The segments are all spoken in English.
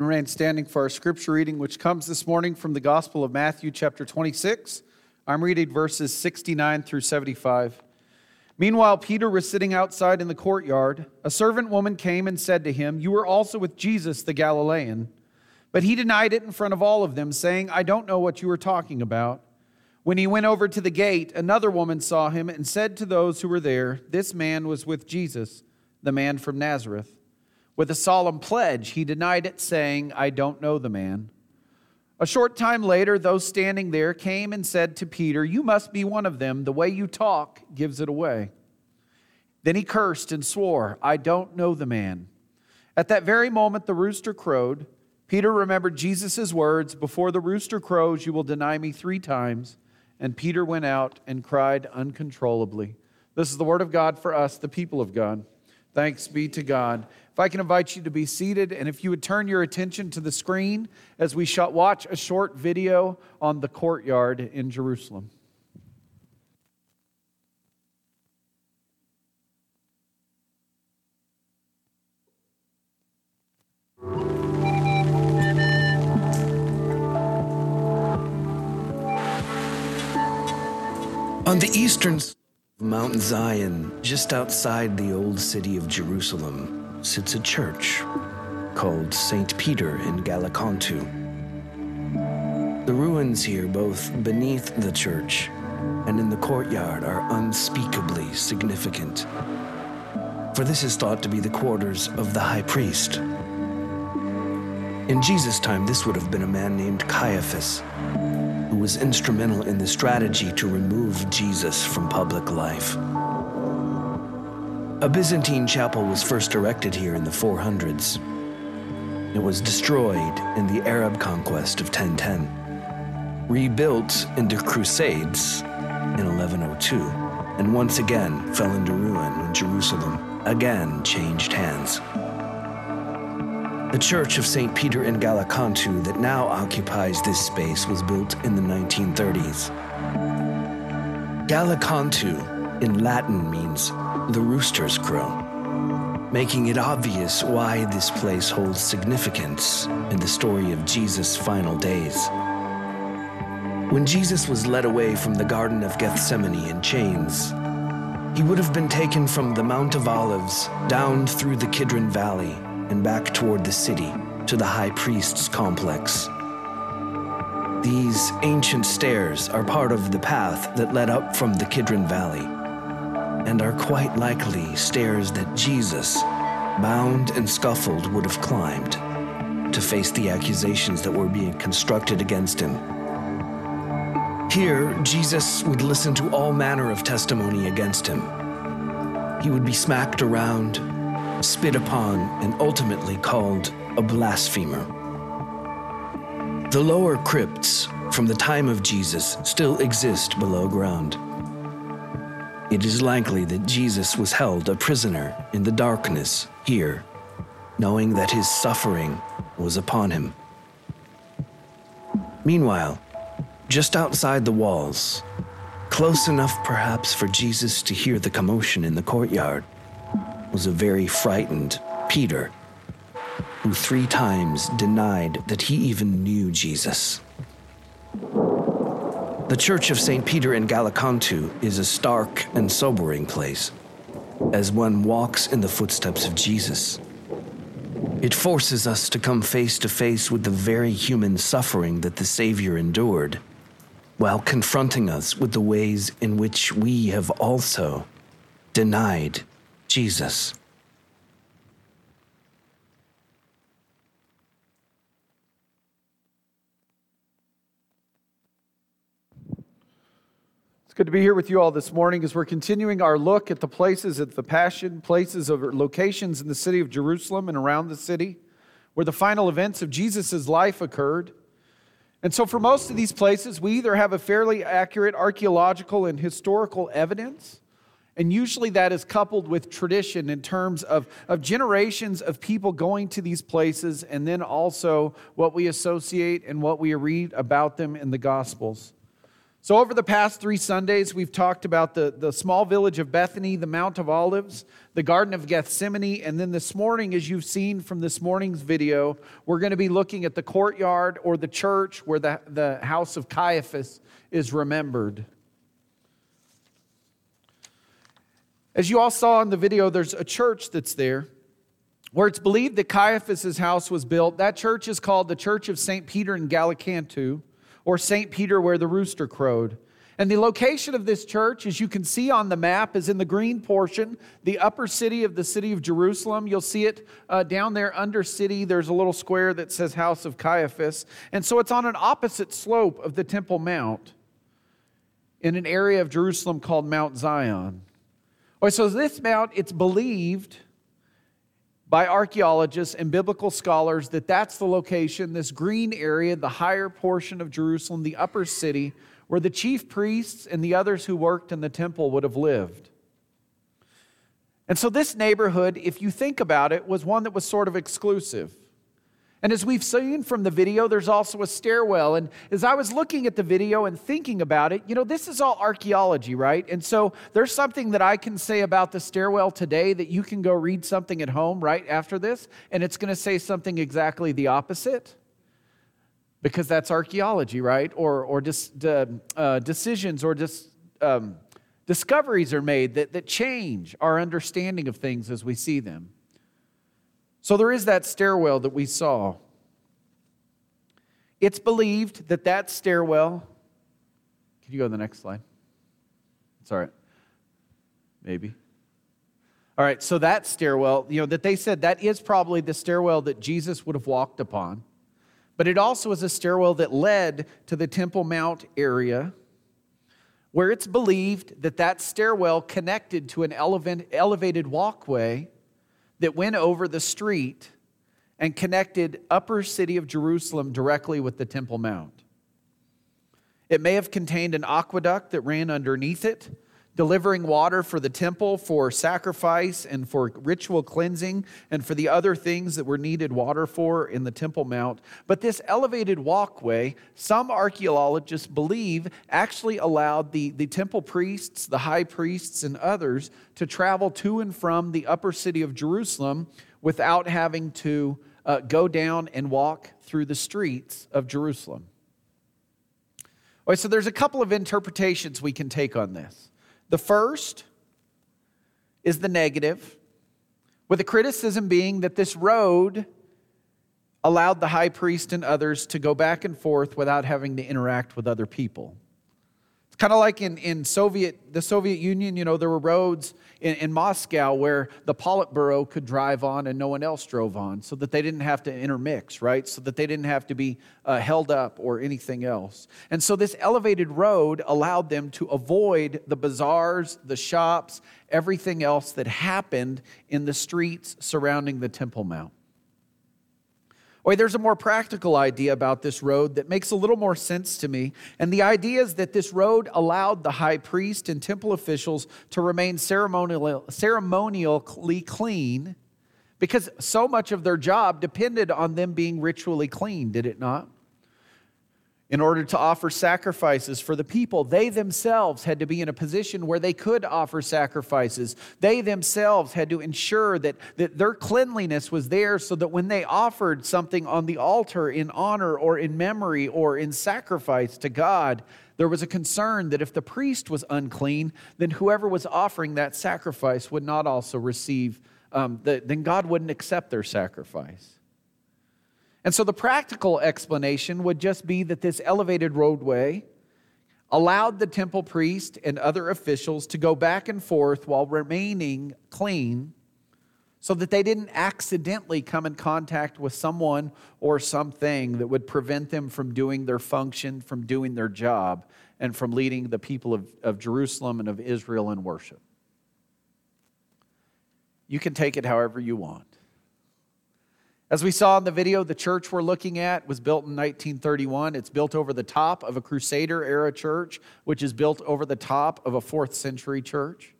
remain standing for our scripture reading, which comes this morning from the Gospel of Matthew, chapter 26. I'm reading verses 69 through 75. Meanwhile, Peter was sitting outside in the courtyard. A servant woman came and said to him, You were also with Jesus the Galilean. But he denied it in front of all of them, saying, I don't know what you are talking about. When he went over to the gate, another woman saw him and said to those who were there, This man was with Jesus, the man from Nazareth. With a solemn pledge, he denied it, saying, I don't know the man. A short time later, those standing there came and said to Peter, You must be one of them. The way you talk gives it away. Then he cursed and swore, I don't know the man. At that very moment, the rooster crowed. Peter remembered Jesus' words, Before the rooster crows, you will deny me three times. And Peter went out and cried uncontrollably. This is the word of God for us, the people of God. Thanks be to God. I can invite you to be seated, and if you would turn your attention to the screen as we watch a short video on the courtyard in Jerusalem. On the eastern side of Mount Zion, just outside the old city of Jerusalem, sits a church called St. Peter in Gallicantu. The ruins here, both beneath the church and in the courtyard, are unspeakably significant. For this is thought to be the quarters of the high priest. In Jesus' time, this would have been a man named Caiaphas, who was instrumental in the strategy to remove Jesus from public life. A Byzantine chapel was first erected here in the 400s. It was destroyed in the Arab conquest of 1010, rebuilt in the Crusades in 1102, and once again fell into ruin when Jerusalem again changed hands. The Church of St. Peter in Gallicantu that now occupies this space was built in the 1930s. Gallicantu in Latin means the roosters crow, making it obvious why this place holds significance in the story of Jesus' final days. When Jesus was led away from the Garden of Gethsemane in chains, he would have been taken from the Mount of Olives down through the Kidron Valley and back toward the city to the high priest's complex. These ancient stairs are part of the path that led up from the Kidron Valley and are quite likely stairs that Jesus, bound and scuffled, would have climbed to face the accusations that were being constructed against him. Here, Jesus would listen to all manner of testimony against him. He would be smacked around, spit upon, and ultimately called a blasphemer. The lower crypts from the time of Jesus still exist below ground. It is likely that Jesus was held a prisoner in the darkness here, knowing that his suffering was upon him. Meanwhile, just outside the walls, close enough perhaps for Jesus to hear the commotion in the courtyard, was a very frightened Peter, who three times denied that he even knew Jesus. The Church of St. Peter in Gallicantu is a stark and sobering place as one walks in the footsteps of Jesus. It forces us to come face to face with the very human suffering that the Savior endured, while confronting us with the ways in which we have also denied Jesus. It's good to be here with you all this morning as we're continuing our look at the places at the Passion, places of locations in the city of Jerusalem and around the city where the final events of Jesus' life occurred. And so, for most of these places, we either have a fairly accurate archaeological and historical evidence, and usually that is coupled with tradition in terms of, of generations of people going to these places, and then also what we associate and what we read about them in the Gospels. So, over the past three Sundays, we've talked about the, the small village of Bethany, the Mount of Olives, the Garden of Gethsemane, and then this morning, as you've seen from this morning's video, we're going to be looking at the courtyard or the church where the, the house of Caiaphas is remembered. As you all saw in the video, there's a church that's there where it's believed that Caiaphas' house was built. That church is called the Church of St. Peter in Gallicantu or St. Peter where the rooster crowed. And the location of this church, as you can see on the map, is in the green portion, the upper city of the city of Jerusalem. You'll see it uh, down there under city. There's a little square that says House of Caiaphas. And so it's on an opposite slope of the Temple Mount in an area of Jerusalem called Mount Zion. Oh, so this mount, it's believed by archaeologists and biblical scholars that that's the location, this green area, the higher portion of Jerusalem, the upper city, where the chief priests and the others who worked in the temple would have lived. And so, this neighborhood, if you think about it, was one that was sort of exclusive. And as we've seen from the video, there's also a stairwell. And as I was looking at the video and thinking about it, you know, this is all archaeology, right? And so there's something that I can say about the stairwell today that you can go read something at home right after this, and it's going to say something exactly the opposite because that's archaeology, right? Or, or dis, uh, decisions or dis, um, discoveries are made that, that change our understanding of things as we see them. So there is that stairwell that we saw. It's believed that that stairwell, can you go to the next slide? It's all right. Maybe. All right, so that stairwell, you know, that they said that is probably the stairwell that Jesus would have walked upon. But it also is a stairwell that led to the Temple Mount area, where it's believed that that stairwell connected to an elevated walkway that went over the street and connected upper city of Jerusalem directly with the Temple Mount. It may have contained an aqueduct that ran underneath it delivering water for the temple for sacrifice and for ritual cleansing and for the other things that were needed water for in the Temple Mount. But this elevated walkway, some archaeologists believe, actually allowed the, the temple priests, the high priests, and others to travel to and from the upper city of Jerusalem without having to uh, go down and walk through the streets of Jerusalem. All right, so there's a couple of interpretations we can take on this. The first is the negative, with the criticism being that this road allowed the high priest and others to go back and forth without having to interact with other people. Kind of like in, in Soviet, the Soviet Union, you know, there were roads in, in Moscow where the Politburo could drive on and no one else drove on so that they didn't have to intermix, right? So that they didn't have to be uh, held up or anything else. And so this elevated road allowed them to avoid the bazaars, the shops, everything else that happened in the streets surrounding the Temple Mount. Wait, there's a more practical idea about this road that makes a little more sense to me. And the idea is that this road allowed the high priest and temple officials to remain ceremonially clean because so much of their job depended on them being ritually clean, did it not? In order to offer sacrifices for the people. They themselves had to be in a position where they could offer sacrifices. They themselves had to ensure that, that their cleanliness was there so that when they offered something on the altar in honor or in memory or in sacrifice to God, there was a concern that if the priest was unclean, then whoever was offering that sacrifice would not also receive, um, the, then God wouldn't accept their sacrifice. And so the practical explanation would just be that this elevated roadway allowed the temple priest and other officials to go back and forth while remaining clean so that they didn't accidentally come in contact with someone or something that would prevent them from doing their function, from doing their job, and from leading the people of, of Jerusalem and of Israel in worship. You can take it however you want. As we saw in the video, the church we're looking at was built in 1931. It's built over the top of a Crusader era church, which is built over the top of a fourth century church.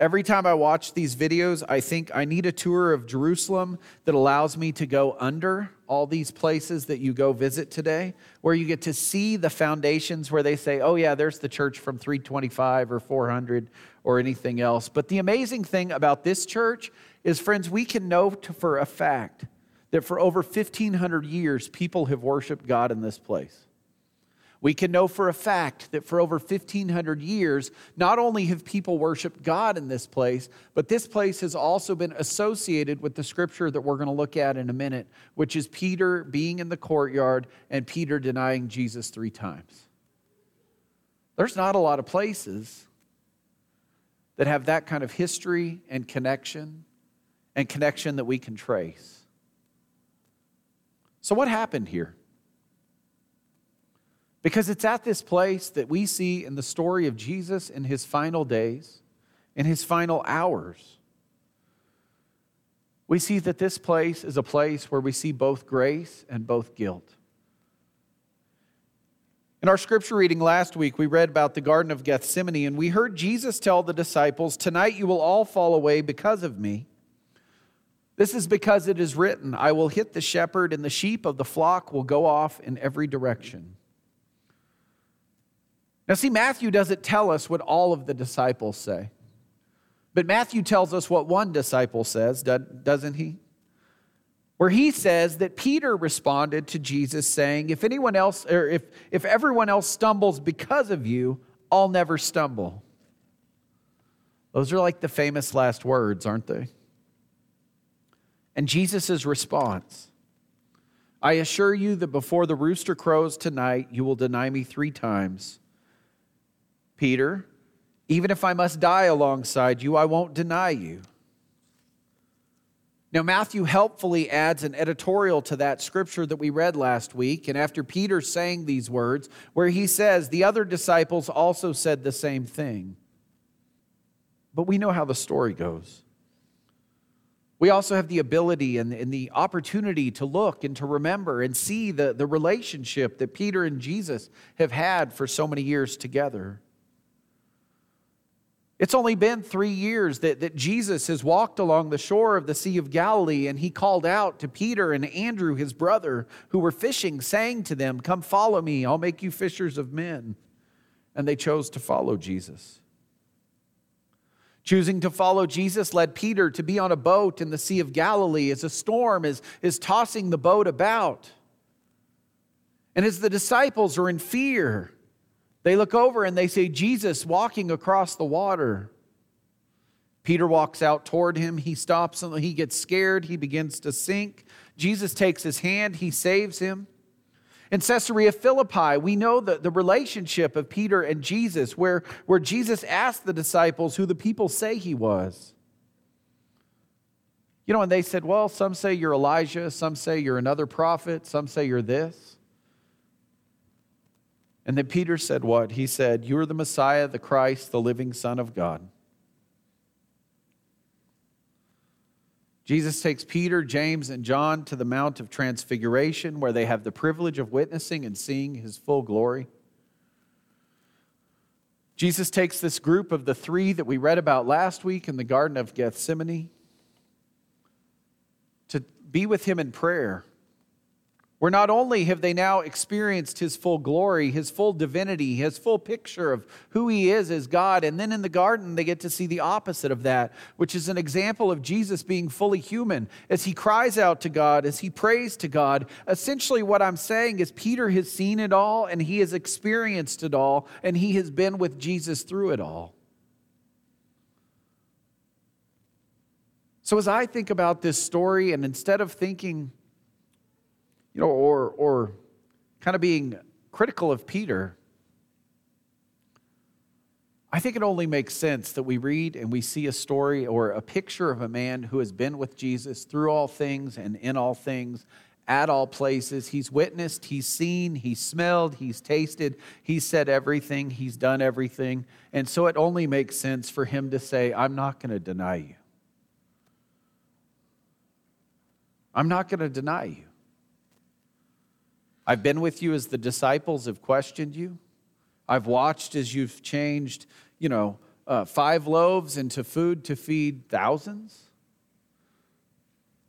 Every time I watch these videos, I think I need a tour of Jerusalem that allows me to go under all these places that you go visit today, where you get to see the foundations where they say, oh, yeah, there's the church from 325 or 400 or anything else. But the amazing thing about this church is, friends, we can know for a fact that for over 1,500 years, people have worshiped God in this place. We can know for a fact that for over 1,500 years, not only have people worshiped God in this place, but this place has also been associated with the scripture that we're going to look at in a minute, which is Peter being in the courtyard and Peter denying Jesus three times. There's not a lot of places that have that kind of history and connection and connection that we can trace. So, what happened here? Because it's at this place that we see in the story of Jesus in his final days, in his final hours. We see that this place is a place where we see both grace and both guilt. In our scripture reading last week, we read about the Garden of Gethsemane, and we heard Jesus tell the disciples, Tonight you will all fall away because of me. This is because it is written, I will hit the shepherd, and the sheep of the flock will go off in every direction. Now, see, Matthew doesn't tell us what all of the disciples say, but Matthew tells us what one disciple says, doesn't he? Where he says that Peter responded to Jesus saying, If anyone else, or if, if everyone else stumbles because of you, I'll never stumble. Those are like the famous last words, aren't they? And Jesus' response I assure you that before the rooster crows tonight, you will deny me three times. Peter, even if I must die alongside you, I won't deny you. Now, Matthew helpfully adds an editorial to that scripture that we read last week. And after Peter saying these words, where he says, the other disciples also said the same thing. But we know how the story goes. We also have the ability and, and the opportunity to look and to remember and see the, the relationship that Peter and Jesus have had for so many years together. It's only been three years that, that Jesus has walked along the shore of the Sea of Galilee, and he called out to Peter and Andrew, his brother, who were fishing, saying to them, Come follow me, I'll make you fishers of men. And they chose to follow Jesus. Choosing to follow Jesus led Peter to be on a boat in the Sea of Galilee as a storm is, is tossing the boat about. And as the disciples are in fear, they look over and they see Jesus walking across the water. Peter walks out toward him. He stops and he gets scared. He begins to sink. Jesus takes his hand, he saves him. In Caesarea Philippi, we know the, the relationship of Peter and Jesus, where, where Jesus asked the disciples who the people say he was. You know, and they said, Well, some say you're Elijah, some say you're another prophet, some say you're this. And then Peter said, What? He said, You are the Messiah, the Christ, the living Son of God. Jesus takes Peter, James, and John to the Mount of Transfiguration, where they have the privilege of witnessing and seeing his full glory. Jesus takes this group of the three that we read about last week in the Garden of Gethsemane to be with him in prayer where not only have they now experienced his full glory, his full divinity, his full picture of who he is as God, and then in the garden they get to see the opposite of that, which is an example of Jesus being fully human. As he cries out to God, as he prays to God, essentially what I'm saying is Peter has seen it all and he has experienced it all, and he has been with Jesus through it all. So as I think about this story, and instead of thinking, you know, or, or kind of being critical of Peter, I think it only makes sense that we read and we see a story or a picture of a man who has been with Jesus through all things and in all things, at all places. He's witnessed, he's seen, he's smelled, he's tasted, he's said everything, he's done everything. And so it only makes sense for him to say, I'm not going to deny you. I'm not going to deny you. I've been with you as the disciples have questioned you. I've watched as you've changed, you know, uh, five loaves into food to feed thousands?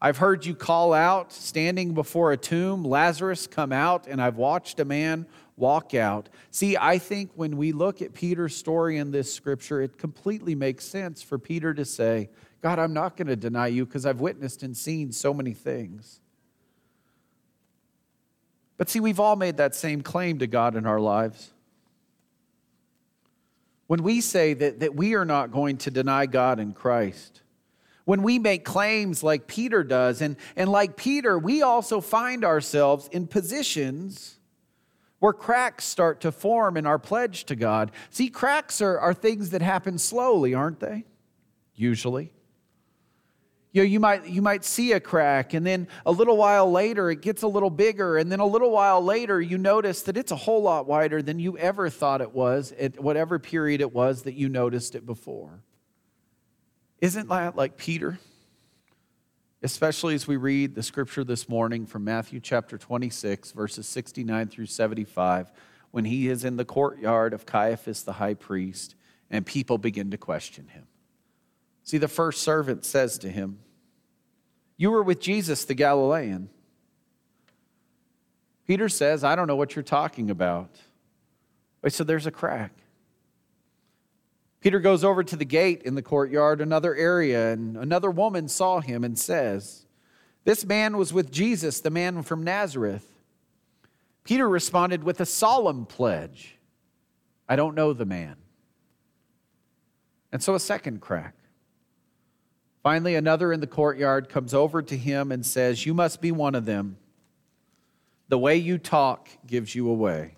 I've heard you call out, standing before a tomb, Lazarus, come out, and I've watched a man walk out. See, I think when we look at Peter's story in this scripture, it completely makes sense for Peter to say, God, I'm not going to deny you because I've witnessed and seen so many things. But see, we've all made that same claim to God in our lives. When we say that, that we are not going to deny God in Christ, when we make claims like Peter does, and, and like Peter, we also find ourselves in positions where cracks start to form in our pledge to God. See, cracks are, are things that happen slowly, aren't they? Usually. You know, you might, you might see a crack, and then a little while later it gets a little bigger, and then a little while later you notice that it's a whole lot wider than you ever thought it was at whatever period it was that you noticed it before. Isn't that like Peter? Especially as we read the scripture this morning from Matthew chapter 26, verses 69 through 75, when he is in the courtyard of Caiaphas the high priest, and people begin to question him. See, the first servant says to him, You were with Jesus the Galilean. Peter says, I don't know what you're talking about. Wait, so there's a crack. Peter goes over to the gate in the courtyard, another area, and another woman saw him and says, This man was with Jesus, the man from Nazareth. Peter responded with a solemn pledge I don't know the man. And so a second crack. Finally, another in the courtyard comes over to him and says, You must be one of them. The way you talk gives you away.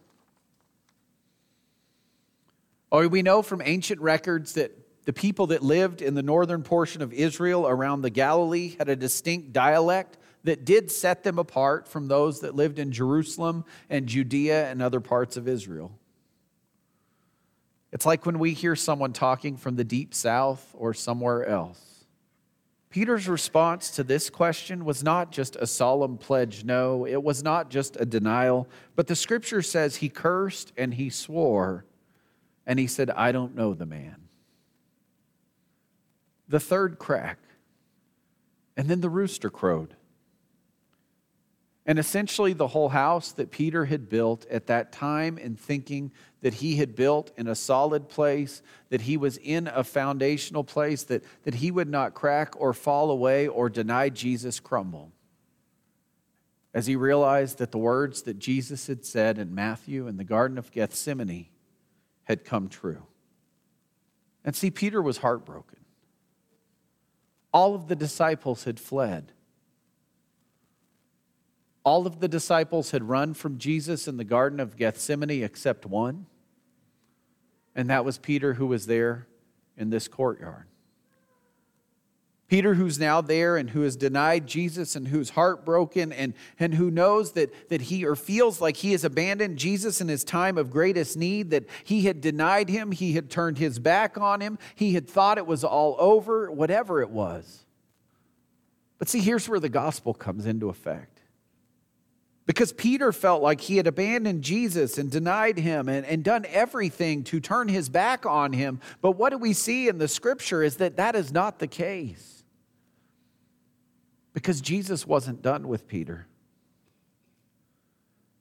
Or we know from ancient records that the people that lived in the northern portion of Israel around the Galilee had a distinct dialect that did set them apart from those that lived in Jerusalem and Judea and other parts of Israel. It's like when we hear someone talking from the deep south or somewhere else. Peter's response to this question was not just a solemn pledge, no, it was not just a denial, but the scripture says he cursed and he swore and he said, I don't know the man. The third crack. And then the rooster crowed. And essentially, the whole house that Peter had built at that time, in thinking that he had built in a solid place, that he was in a foundational place, that, that he would not crack or fall away or deny Jesus, crumble. As he realized that the words that Jesus had said in Matthew in the Garden of Gethsemane had come true. And see, Peter was heartbroken. All of the disciples had fled. All of the disciples had run from Jesus in the Garden of Gethsemane except one, and that was Peter who was there in this courtyard. Peter, who's now there and who has denied Jesus and who's heartbroken and, and who knows that, that he or feels like he has abandoned Jesus in his time of greatest need, that he had denied him, he had turned his back on him, he had thought it was all over, whatever it was. But see, here's where the gospel comes into effect. Because Peter felt like he had abandoned Jesus and denied him and, and done everything to turn his back on him. But what do we see in the scripture is that that is not the case. Because Jesus wasn't done with Peter.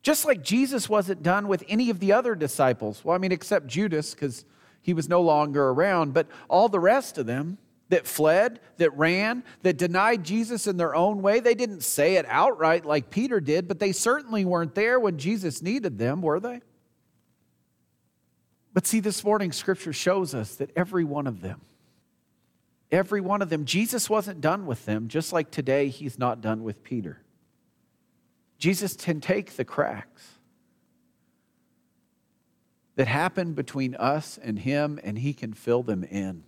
Just like Jesus wasn't done with any of the other disciples. Well, I mean, except Judas, because he was no longer around, but all the rest of them that fled, that ran, that denied Jesus in their own way, they didn't say it outright like Peter did, but they certainly weren't there when Jesus needed them, were they? But see, this morning, scripture shows us that every one of them Every one of them. Jesus wasn't done with them, just like today he's not done with Peter. Jesus can take the cracks that happen between us and him and he can fill them in.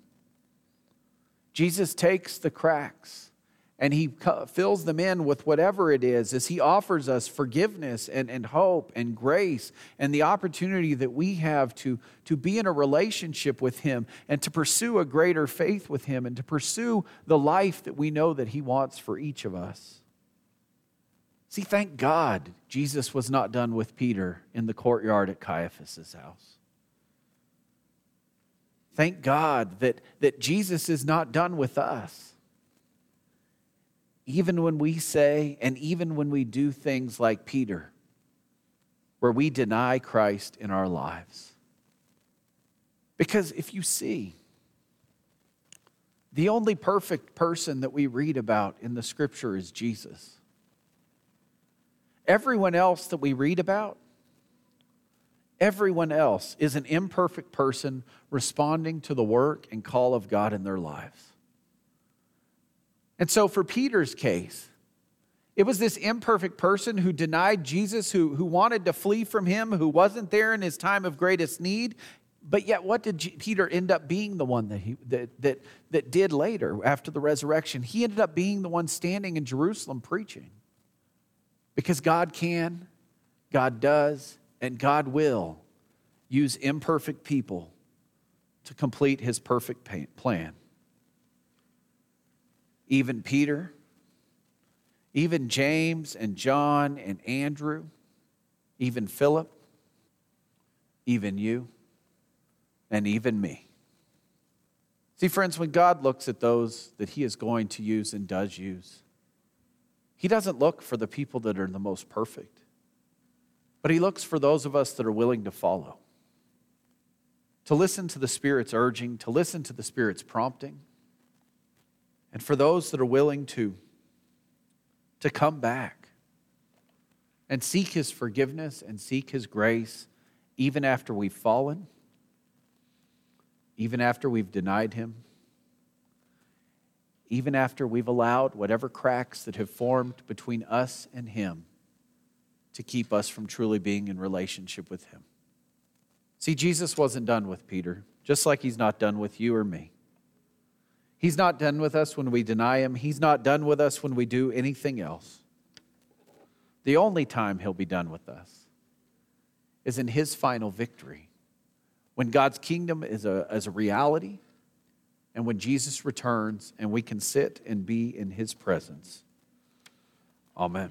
Jesus takes the cracks and he fills them in with whatever it is as he offers us forgiveness and, and hope and grace and the opportunity that we have to, to be in a relationship with him and to pursue a greater faith with him and to pursue the life that we know that he wants for each of us. See, thank God Jesus was not done with Peter in the courtyard at Caiaphas' house. Thank God that, that Jesus is not done with us. Even when we say, and even when we do things like Peter, where we deny Christ in our lives. Because if you see, the only perfect person that we read about in the scripture is Jesus. Everyone else that we read about, everyone else is an imperfect person responding to the work and call of God in their lives. And so, for Peter's case, it was this imperfect person who denied Jesus, who, who wanted to flee from him, who wasn't there in his time of greatest need. But yet, what did Peter end up being the one that, he, that, that, that did later after the resurrection? He ended up being the one standing in Jerusalem preaching. Because God can, God does, and God will use imperfect people to complete his perfect plan. Even Peter, even James and John and Andrew, even Philip, even you, and even me. See, friends, when God looks at those that he is going to use and does use, he doesn't look for the people that are the most perfect, but he looks for those of us that are willing to follow, to listen to the Spirit's urging, to listen to the Spirit's prompting, and for those that are willing to to come back and seek his forgiveness and seek his grace even after we've fallen, even after we've denied him, even after we've allowed whatever cracks that have formed between us and him to keep us from truly being in relationship with him. See, Jesus wasn't done with Peter, just like he's not done with you or me. He's not done with us when we deny Him. He's not done with us when we do anything else. The only time He'll be done with us is in His final victory, when God's kingdom is a, is a reality, and when Jesus returns and we can sit and be in His presence. Amen.